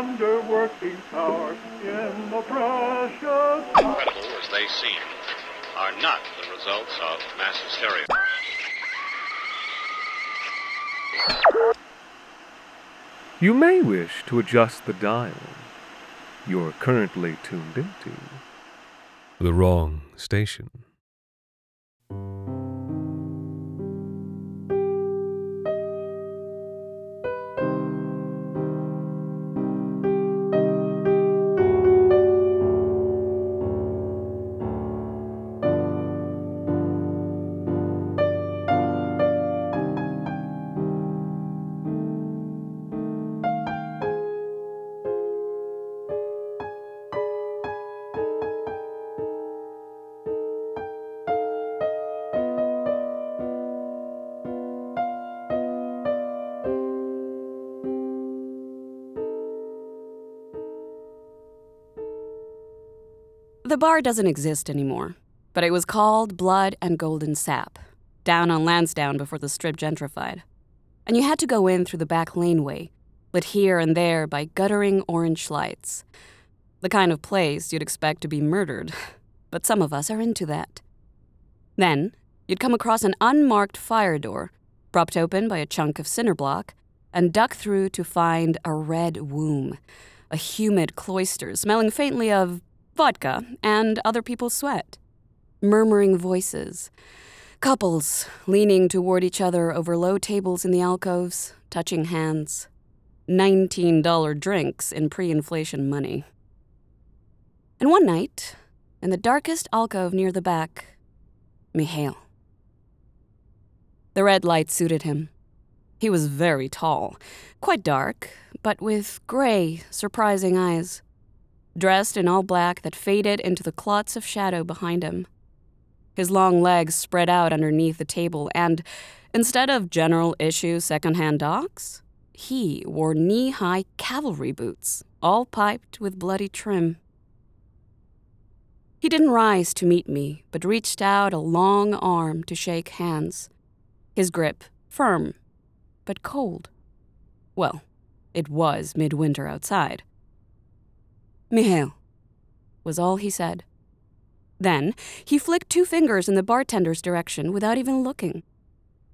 wonder working power in the precious. Incredible as they seem, are not the results of mass hysteria. You may wish to adjust the dial. You're currently tuned into the wrong station. Bar doesn't exist anymore, but it was called Blood and Golden Sap, down on Lansdowne before the strip gentrified. And you had to go in through the back laneway, lit here and there by guttering orange lights. The kind of place you'd expect to be murdered, but some of us are into that. Then, you'd come across an unmarked fire door, propped open by a chunk of cinder block, and duck through to find a red womb, a humid cloister smelling faintly of vodka and other people's sweat. Murmuring voices. Couples leaning toward each other over low tables in the alcoves, touching hands. $19 drinks in pre inflation money. And one night, in the darkest alcove near the back, Mihail. The red light suited him. He was very tall, quite dark, but with gray, surprising eyes dressed in all black that faded into the clots of shadow behind him. His long legs spread out underneath the table, and instead of general issue secondhand docs, he wore knee high cavalry boots, all piped with bloody trim. He didn't rise to meet me, but reached out a long arm to shake hands. His grip firm, but cold. Well, it was midwinter outside. Mihail, was all he said. Then he flicked two fingers in the bartender's direction without even looking.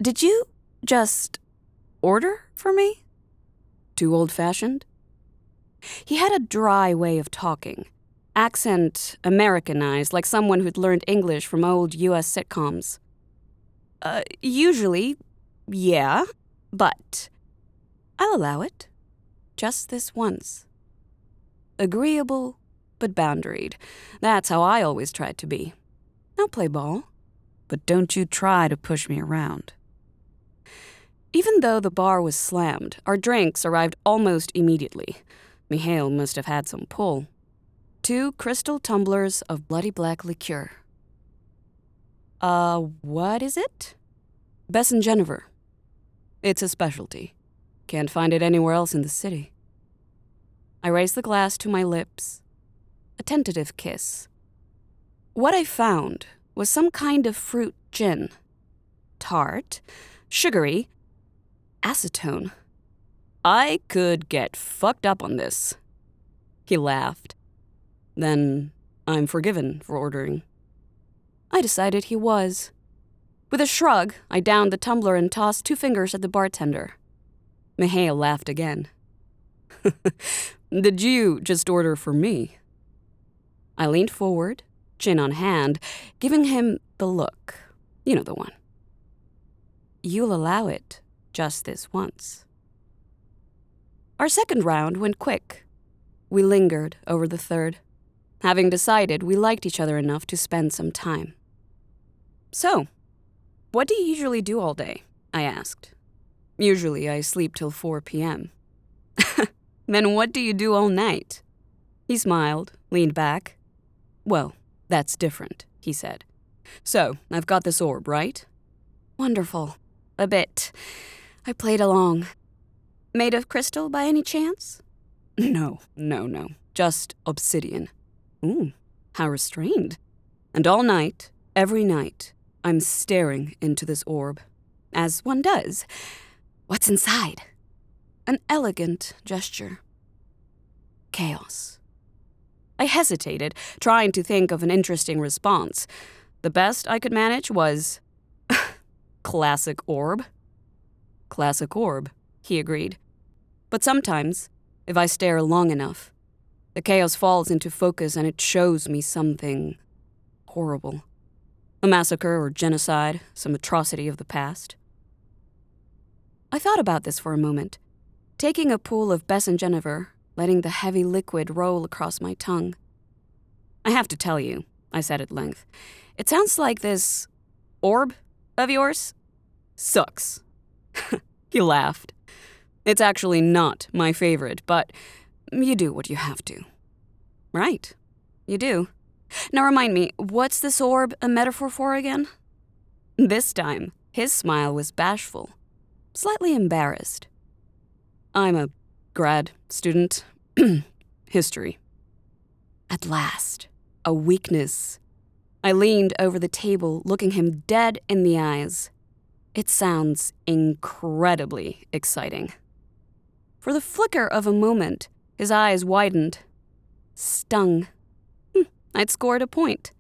Did you just order for me? Too old fashioned? He had a dry way of talking, accent Americanized, like someone who'd learned English from old US sitcoms. Uh, usually, yeah, but I'll allow it. Just this once. Agreeable, but boundaried. That's how I always tried to be. I'll play ball, but don't you try to push me around. Even though the bar was slammed, our drinks arrived almost immediately. Mihail must have had some pull. Two crystal tumblers of bloody black liqueur. Uh, what is it? Bessengenever. It's a specialty. Can't find it anywhere else in the city. I raised the glass to my lips. A tentative kiss. What I found was some kind of fruit gin. Tart, sugary, acetone. I could get fucked up on this. He laughed. Then I'm forgiven for ordering. I decided he was. With a shrug, I downed the tumbler and tossed two fingers at the bartender. Mihail laughed again. Did you just order for me? I leaned forward, chin on hand, giving him the look. You know the one. You'll allow it just this once. Our second round went quick. We lingered over the third, having decided we liked each other enough to spend some time. So, what do you usually do all day? I asked. Usually I sleep till 4 p.m. Then what do you do all night? He smiled, leaned back. Well, that's different, he said. So, I've got this orb, right? Wonderful. A bit. I played along. Made of crystal by any chance? No, no, no. Just obsidian. Ooh, how restrained. And all night, every night, I'm staring into this orb. As one does. What's inside? An elegant gesture. Chaos. I hesitated, trying to think of an interesting response. The best I could manage was. Classic orb. Classic orb, he agreed. But sometimes, if I stare long enough, the chaos falls into focus and it shows me something horrible. A massacre or genocide, some atrocity of the past. I thought about this for a moment, taking a pool of Bessengenever, letting the heavy liquid roll across my tongue. I have to tell you, I said at length, it sounds like this orb of yours sucks. he laughed. It's actually not my favorite, but you do what you have to. Right, you do. Now remind me, what's this orb a metaphor for again? This time, his smile was bashful, slightly embarrassed. I'm a grad student. History. At last, a weakness. I leaned over the table, looking him dead in the eyes. It sounds incredibly exciting. For the flicker of a moment, his eyes widened. Stung. Hm, I'd scored a point.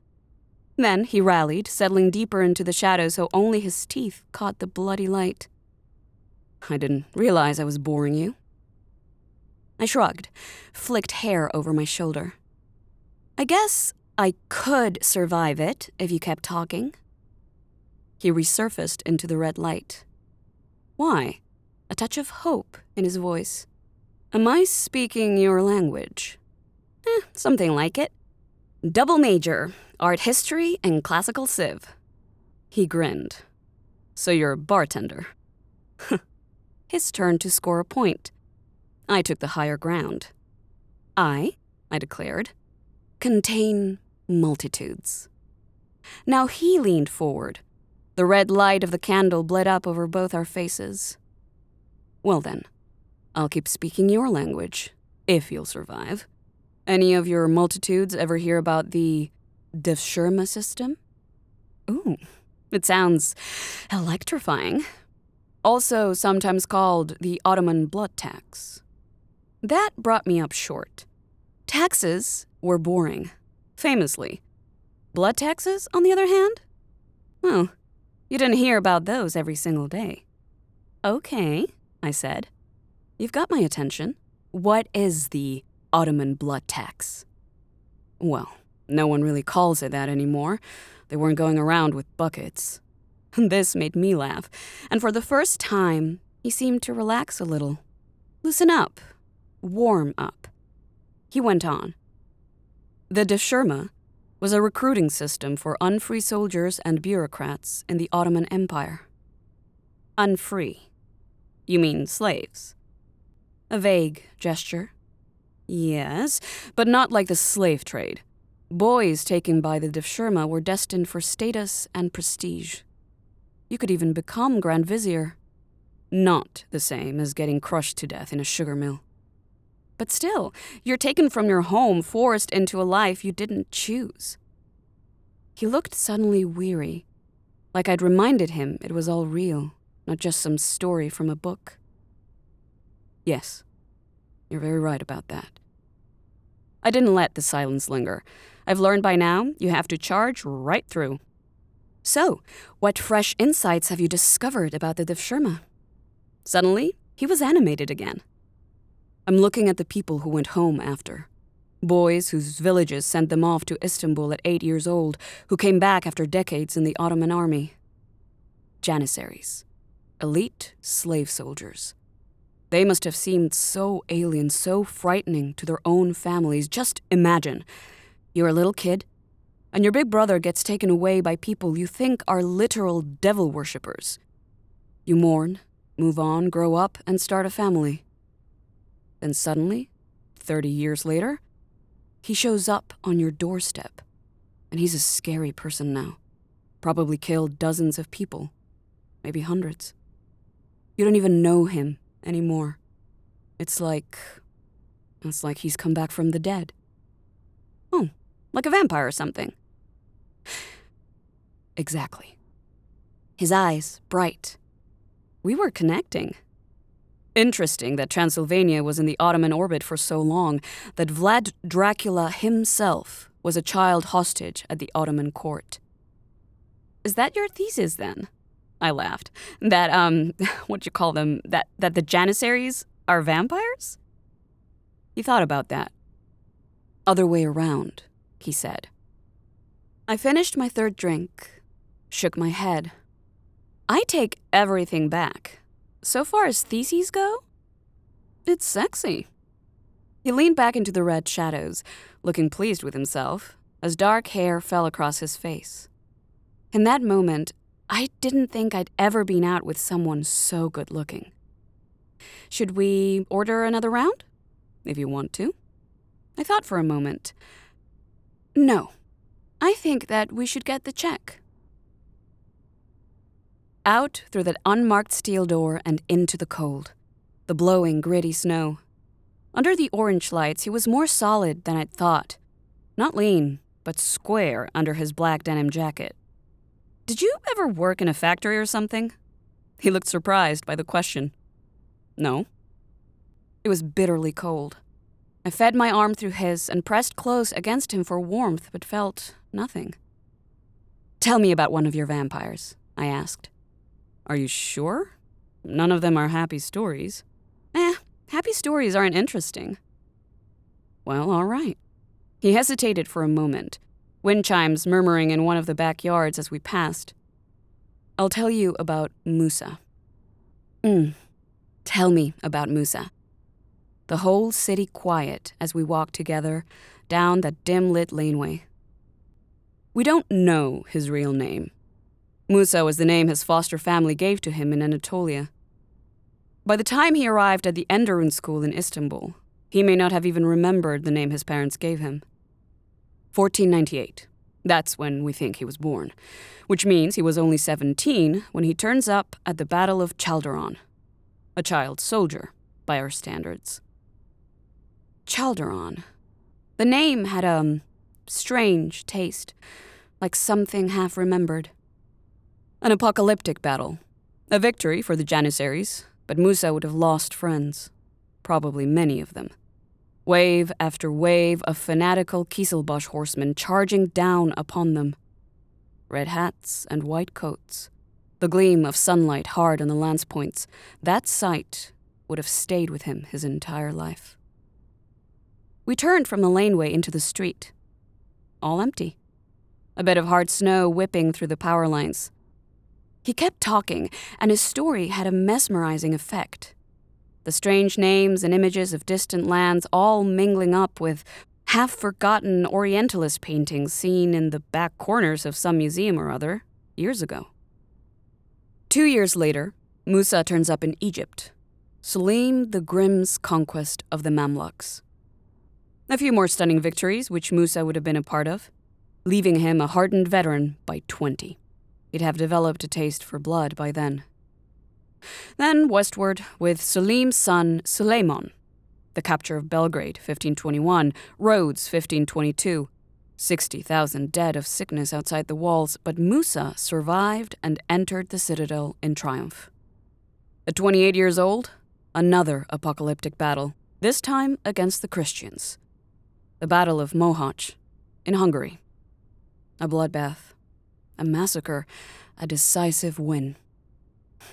Then he rallied, settling deeper into the shadow so only his teeth caught the bloody light. I didn't realize I was boring you. I shrugged, flicked hair over my shoulder. I guess I could survive it if you kept talking. He resurfaced into the red light. Why? A touch of hope in his voice. Am I speaking your language? Eh, something like it. Double major, art history and classical civ. He grinned. So you're a bartender. his turn to score a point. I took the higher ground. I, I declared, contain multitudes. Now he leaned forward. The red light of the candle bled up over both our faces. Well then, I'll keep speaking your language, if you'll survive. Any of your multitudes ever hear about the Devshirme system? Ooh, it sounds electrifying. Also, sometimes called the Ottoman blood tax. That brought me up short. Taxes were boring, famously. Blood taxes, on the other hand? Well, you didn't hear about those every single day. Okay, I said. You've got my attention. What is the Ottoman blood tax? Well, no one really calls it that anymore. They weren't going around with buckets. This made me laugh, and for the first time, he seemed to relax a little. Loosen up. Warm up. He went on. The Devshirme was a recruiting system for unfree soldiers and bureaucrats in the Ottoman Empire. Unfree. You mean slaves? A vague gesture. Yes, but not like the slave trade. Boys taken by the Devshirme were destined for status and prestige. You could even become Grand Vizier. Not the same as getting crushed to death in a sugar mill. But still, you're taken from your home, forced into a life you didn't choose. He looked suddenly weary, like I'd reminded him it was all real, not just some story from a book. Yes, you're very right about that. I didn't let the silence linger. I've learned by now you have to charge right through. So, what fresh insights have you discovered about the Devshirme? Suddenly, he was animated again. I'm looking at the people who went home after. Boys whose villages sent them off to Istanbul at eight years old, who came back after decades in the Ottoman army. Janissaries. Elite slave soldiers. They must have seemed so alien, so frightening to their own families. Just imagine you're a little kid, and your big brother gets taken away by people you think are literal devil worshippers. You mourn, move on, grow up, and start a family. Then suddenly, 30 years later, He shows up on your doorstep, and he's a scary person now. Probably killed dozens of people, maybe hundreds. You don't even know him anymore. It's like. It's like he's come back from the dead. Oh, like a vampire or something. Exactly. His eyes bright. We were connecting. Interesting that Transylvania was in the Ottoman orbit for so long, that Vlad Dracula himself was a child hostage at the Ottoman court. Is that your thesis then? I laughed. That, um, what you call them, that, that the Janissaries are vampires? He thought about that. Other way around, he said. I finished my third drink, shook my head. I take everything back. So far as theses go, it's sexy. He leaned back into the red shadows, looking pleased with himself, as dark hair fell across his face. In that moment, I didn't think I'd ever been out with someone so good looking. Should we order another round? If you want to. I thought for a moment. No. I think that we should get the check. Out through that unmarked steel door and into the cold. The blowing, gritty snow. Under the orange lights, he was more solid than I'd thought. Not lean, but square under his black denim jacket. Did you ever work in a factory or something? He looked surprised by the question. No. It was bitterly cold. I fed my arm through his and pressed close against him for warmth, but felt nothing. Tell me about one of your vampires, I asked. Are you sure? None of them are happy stories. Eh, happy stories aren't interesting. Well, all right. He hesitated for a moment, wind chimes murmuring in one of the backyards as we passed. I'll tell you about Musa. Mm. Tell me about Musa. The whole city quiet as we walked together down that dim lit laneway. We don't know his real name. Musa was the name his foster family gave to him in Anatolia. By the time he arrived at the Enderun school in Istanbul, he may not have even remembered the name his parents gave him. 1498. That's when we think he was born, which means he was only 17 when he turns up at the Battle of Chaldiran. A child soldier, by our standards. Chaldiran. The name had a um, strange taste, like something half remembered. An apocalyptic battle. A victory for the Janissaries, but Musa would have lost friends. Probably many of them. Wave after wave of fanatical Qizilbash horsemen charging down upon them. Red hats and white coats. The gleam of sunlight hard on the lance points. That sight would have stayed with him his entire life. We turned from the laneway into the street. All empty. A bit of hard snow whipping through the power lines. He kept talking, and his story had a mesmerizing effect. The strange names and images of distant lands all mingling up with half forgotten Orientalist paintings seen in the back corners of some museum or other years ago. Two years later, Musa turns up in Egypt. Selim the Grim's conquest of the Mamluks. A few more stunning victories, which Musa would have been a part of, leaving him a hardened veteran by 20. He'd have developed a taste for blood by then. Then westward with Selim's son Suleiman, the capture of Belgrade, 1521, Rhodes, 1522. 60,000 dead of sickness outside the walls, but Musa survived and entered the citadel in triumph. At 28 years old, another apocalyptic battle, this time against the Christians. The Battle of Mohacs in Hungary. A bloodbath a massacre, a decisive win.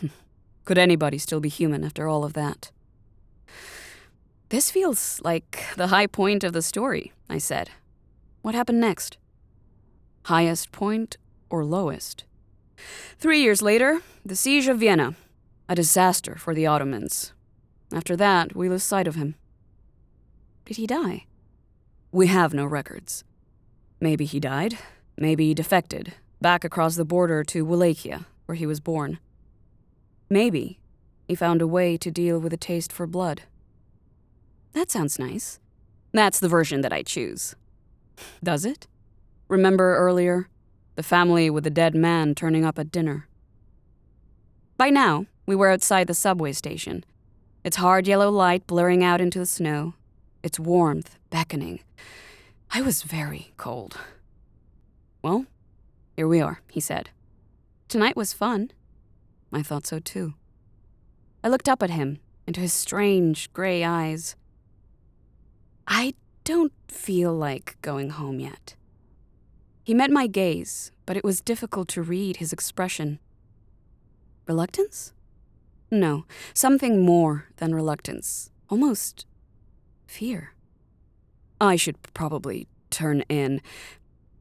Could anybody still be human after all of that? This feels like the high point of the story, I said. What happened next? Highest point or lowest? Three years later, the siege of Vienna, a disaster for the Ottomans. After that, we lose sight of him. Did he die? We have no records. Maybe he died, maybe he defected, back across the border to Wallachia, where he was born. Maybe he found a way to deal with a taste for blood. That sounds nice. That's the version that I choose, Does it? Remember earlier? The family with the dead man turning up at dinner. By now, we were outside the subway station, its hard yellow light blurring out into the snow, its warmth beckoning. I was very cold. Well, here we are, he said. Tonight was fun. I thought so too. I looked up at him, into his strange gray eyes. I don't feel like going home yet. He met my gaze, but it was difficult to read his expression. Reluctance? No, something more than reluctance. Almost fear. I should probably turn in.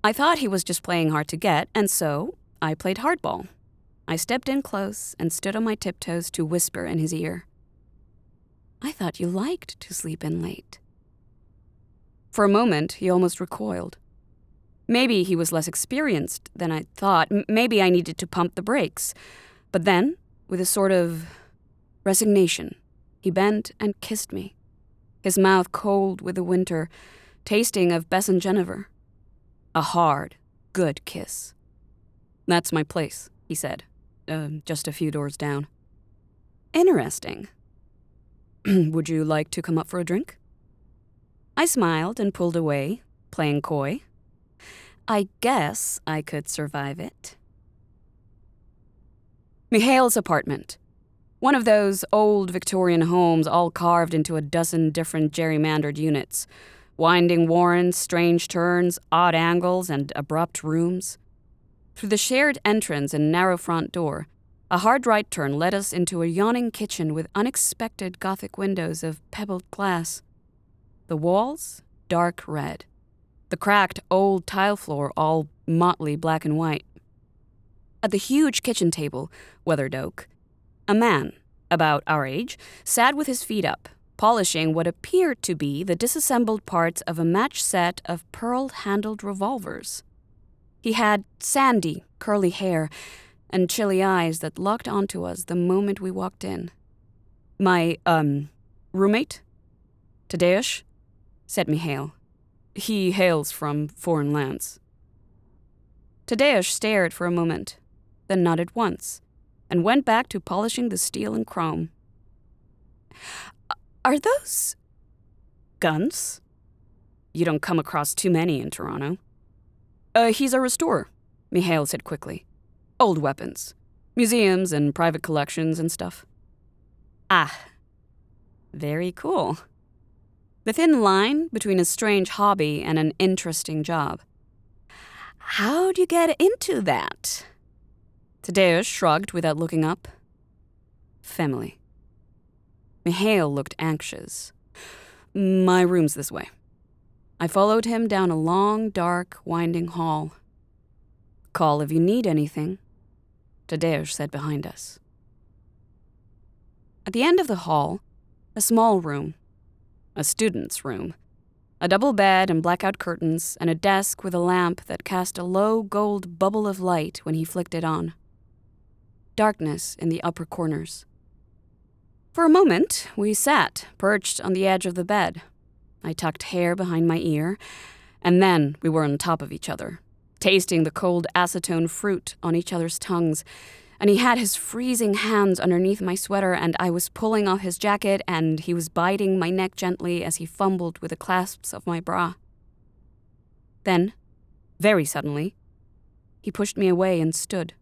I thought he was just playing hard to get, and so I played hardball. I stepped in close and stood on my tiptoes to whisper in his ear. I thought you liked to sleep in late. For a moment, he almost recoiled. Maybe he was less experienced than I thought. M- maybe I needed to pump the brakes. But then, with a sort of resignation, he bent and kissed me, his mouth cold with the winter, tasting of Genever. A hard, good kiss. That's my place, he said, uh, just a few doors down. Interesting. Would you like to come up for a drink? I smiled and pulled away, playing coy. I guess I could survive it. Mihail's apartment. One of those old Victorian homes all carved into a dozen different gerrymandered units. Winding warrens, strange turns, odd angles, and abrupt rooms. Through the shared entrance and narrow front door, a hard right turn led us into a yawning kitchen with unexpected Gothic windows of pebbled glass. The walls, dark red. The cracked old tile floor, all motley black and white. At the huge kitchen table, weathered oak, a man, about our age, sat with his feet up, polishing what appeared to be the disassembled parts of a match set of pearl handled revolvers. He had sandy, curly hair and chilly eyes that locked onto us the moment we walked in. My, um, roommate? Tadeusz? said Mihail. He hails from foreign lands. Tadeusz stared for a moment, then nodded once, and went back to polishing the steel and chrome. Are those guns? You don't come across too many in Toronto. Uh, he's a restorer, Mihail said quickly. Old weapons. Museums and private collections and stuff. Ah. Very cool. The thin line between a strange hobby and an interesting job. How'd you get into that? Tadeusz shrugged without looking up. Family. Mihail looked anxious. My room's this way. I followed him down a long, dark, winding hall. Call if you need anything, Tadeusz said behind us. At the end of the hall, a small room, a student's room, a double bed and blackout curtains, and a desk with a lamp that cast a low gold bubble of light when he flicked it on. Darkness in the upper corners. For a moment, we sat, perched on the edge of the bed. I tucked hair behind my ear, and then we were on top of each other, tasting the cold acetone fruit on each other's tongues. And he had his freezing hands underneath my sweater, and I was pulling off his jacket, and he was biting my neck gently as he fumbled with the clasps of my bra. Then, very suddenly, he pushed me away and stood.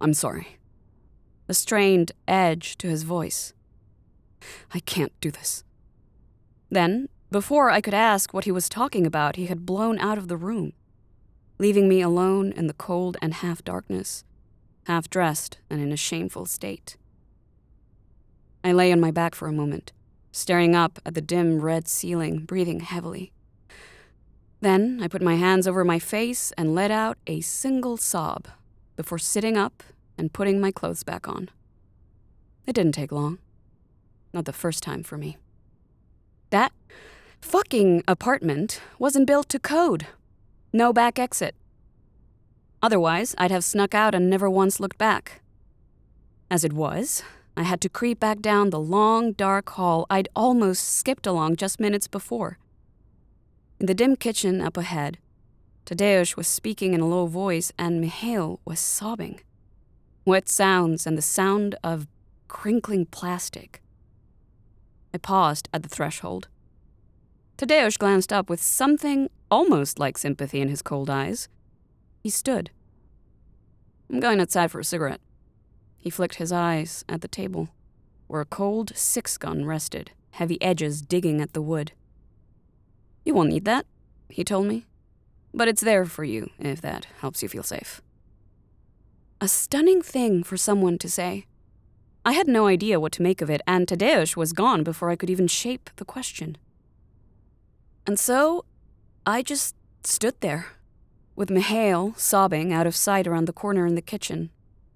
I'm sorry a strained edge to his voice. I can't do this. Then, before I could ask what he was talking about, he had blown out of the room, leaving me alone in the cold and half darkness, half dressed and in a shameful state. I lay on my back for a moment, staring up at the dim red ceiling, breathing heavily. Then I put my hands over my face and let out a single sob before sitting up and putting my clothes back on. It didn't take long. Not the first time for me. That fucking apartment wasn't built to code. No back exit. Otherwise, I'd have snuck out and never once looked back. As it was, I had to creep back down the long, dark hall I'd almost skipped along just minutes before. In the dim kitchen up ahead, Tadeusz was speaking in a low voice and Mihail was sobbing. Wet sounds and the sound of crinkling plastic. I paused at the threshold. Tadeusz glanced up with something almost like sympathy in his cold eyes. He stood. I'm going outside for a cigarette. He flicked his eyes at the table, where a cold six gun rested, heavy edges digging at the wood. You won't need that, he told me. But it's there for you, if that helps you feel safe. A stunning thing for someone to say. I had no idea what to make of it, and Tadeusz was gone before I could even shape the question. And so, I just stood there, with Mihail sobbing out of sight around the corner in the kitchen,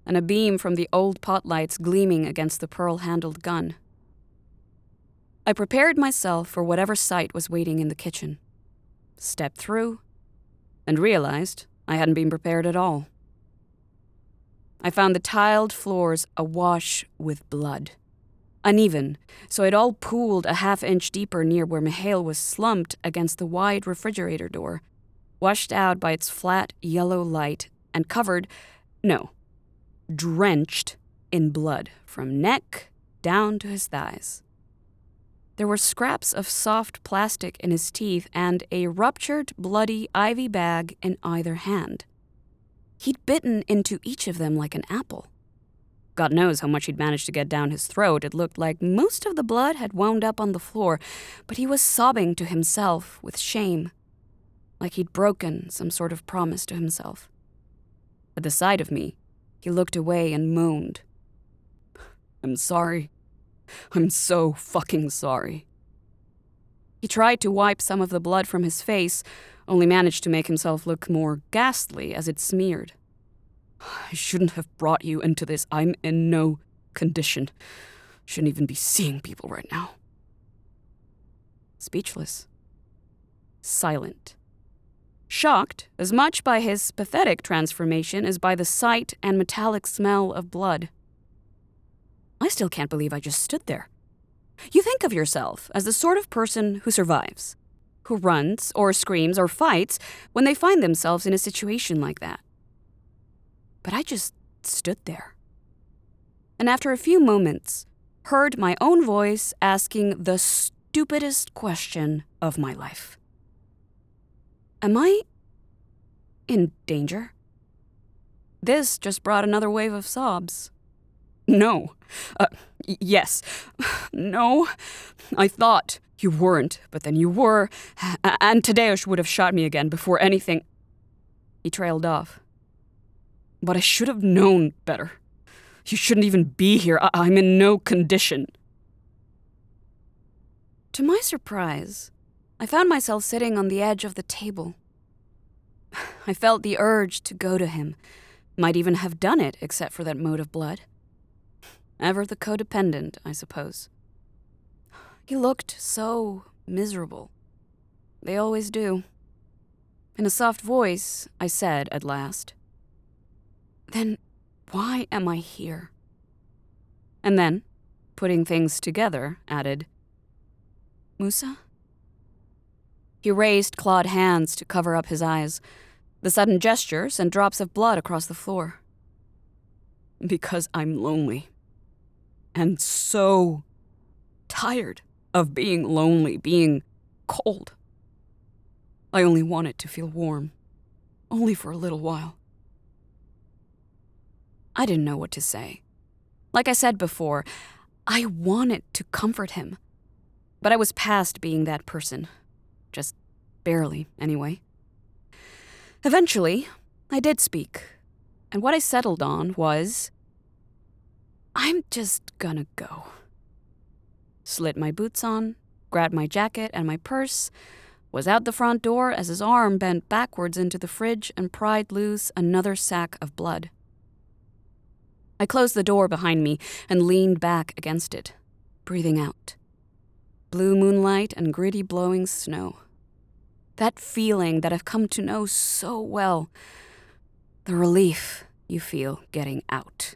and a beam from the old pot lights gleaming against the pearl handled gun. I prepared myself for whatever sight was waiting in the kitchen, stepped through, and realized I hadn't been prepared at all. I found the tiled floors awash with blood. Uneven, so it all pooled a half inch deeper near where Mihail was slumped against the wide refrigerator door, washed out by its flat yellow light and covered, no, drenched in blood from neck down to his thighs. There were scraps of soft plastic in his teeth and a ruptured, bloody IV bag in either hand. He'd bitten into each of them like an apple. God knows how much he'd managed to get down his throat. It looked like most of the blood had wound up on the floor, but he was sobbing to himself with shame, like he'd broken some sort of promise to himself. At the sight of me, he looked away and moaned. I'm sorry. I'm so fucking sorry. He tried to wipe some of the blood from his face, only managed to make himself look more ghastly as it smeared. I shouldn't have brought you into this. I'm in no condition. Shouldn't even be seeing people right now. Speechless. Silent. Shocked as much by his pathetic transformation as by the sight and metallic smell of blood. I still can't believe I just stood there. You think of yourself as the sort of person who survives, who runs or screams or fights when they find themselves in a situation like that. But I just stood there. And after a few moments, heard my own voice asking the stupidest question of my life Am I in danger? This just brought another wave of sobs. No. Uh, yes. No. I thought you weren't, but then you were, and Tadeusz would have shot me again before anything. He trailed off. But I should have known better. You shouldn't even be here. I- I'm in no condition. To my surprise, I found myself sitting on the edge of the table. I felt the urge to go to him. Might even have done it, except for that moat of blood. Ever the codependent, I suppose. He looked so miserable. They always do. In a soft voice, I said at last, Then why am I here? And then, putting things together, added, Musa? He raised clawed hands to cover up his eyes, the sudden gestures and drops of blood across the floor. Because I'm lonely and so tired of being lonely, being cold. I only wanted to feel warm, only for a little while. I didn't know what to say. Like I said before, I wanted to comfort him. But I was past being that person. Just barely, anyway. Eventually, I did speak. And what I settled on was I'm just gonna go. Slid my boots on, grabbed my jacket and my purse, was out the front door as his arm bent backwards into the fridge and pried loose another sack of blood. I closed the door behind me and leaned back against it, breathing out. Blue moonlight and gritty blowing snow. That feeling that I've come to know so well. The relief you feel getting out.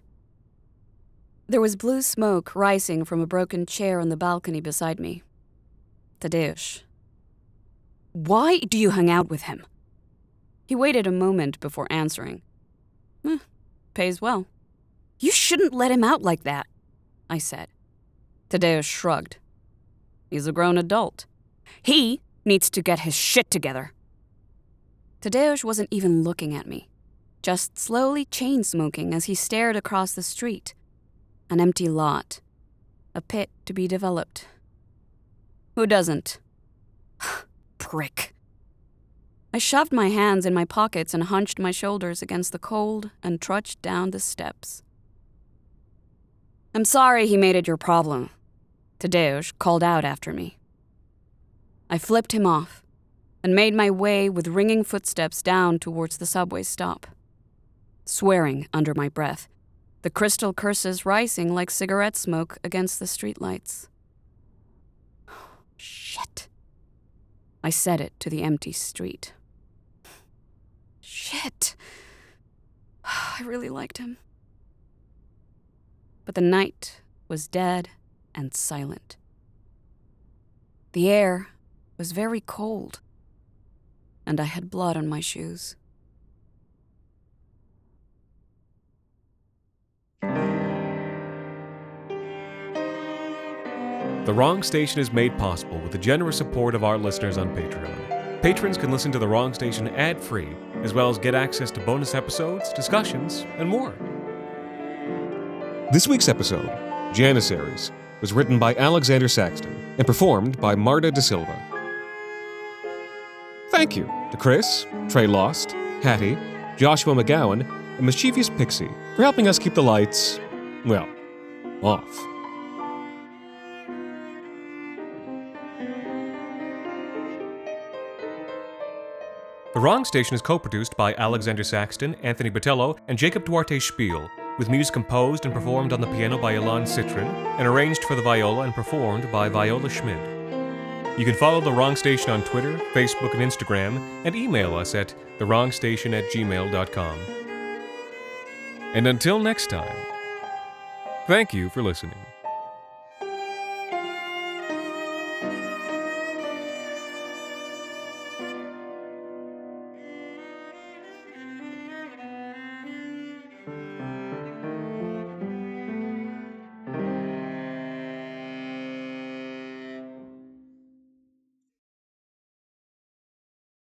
There was blue smoke rising from a broken chair on the balcony beside me. Tadeusz. Why do you hang out with him? He waited a moment before answering. Eh, pays well. You shouldn't let him out like that, I said. Tadeusz shrugged. He's a grown adult. He needs to get his shit together. Tadeusz wasn't even looking at me, just slowly chain smoking as he stared across the street. An empty lot, a pit to be developed. Who doesn't? Prick. I shoved my hands in my pockets and hunched my shoulders against the cold and trudged down the steps. I'm sorry he made it your problem. Tadeusz called out after me. I flipped him off and made my way with ringing footsteps down towards the subway stop, swearing under my breath, the crystal curses rising like cigarette smoke against the streetlights. Shit. I said it to the empty street. Shit. I really liked him. But the night was dead and silent. The air was very cold, and I had blood on my shoes. The Wrong Station is made possible with the generous support of our listeners on Patreon. Patrons can listen to The Wrong Station ad free, as well as get access to bonus episodes, discussions, and more. This week's episode, Janissaries, was written by Alexander Saxton and performed by Marta da Silva. Thank you to Chris, Trey Lost, Hattie, Joshua McGowan, and Mischievous Pixie for helping us keep the lights, well, off. Wrong Station is co produced by Alexander Saxton, Anthony Botello, and Jacob Duarte Spiel, with music composed and performed on the piano by Ilan Citrin, and arranged for the viola and performed by Viola Schmidt. You can follow The Wrong Station on Twitter, Facebook, and Instagram, and email us at thewrongstation at gmail.com. And until next time, thank you for listening.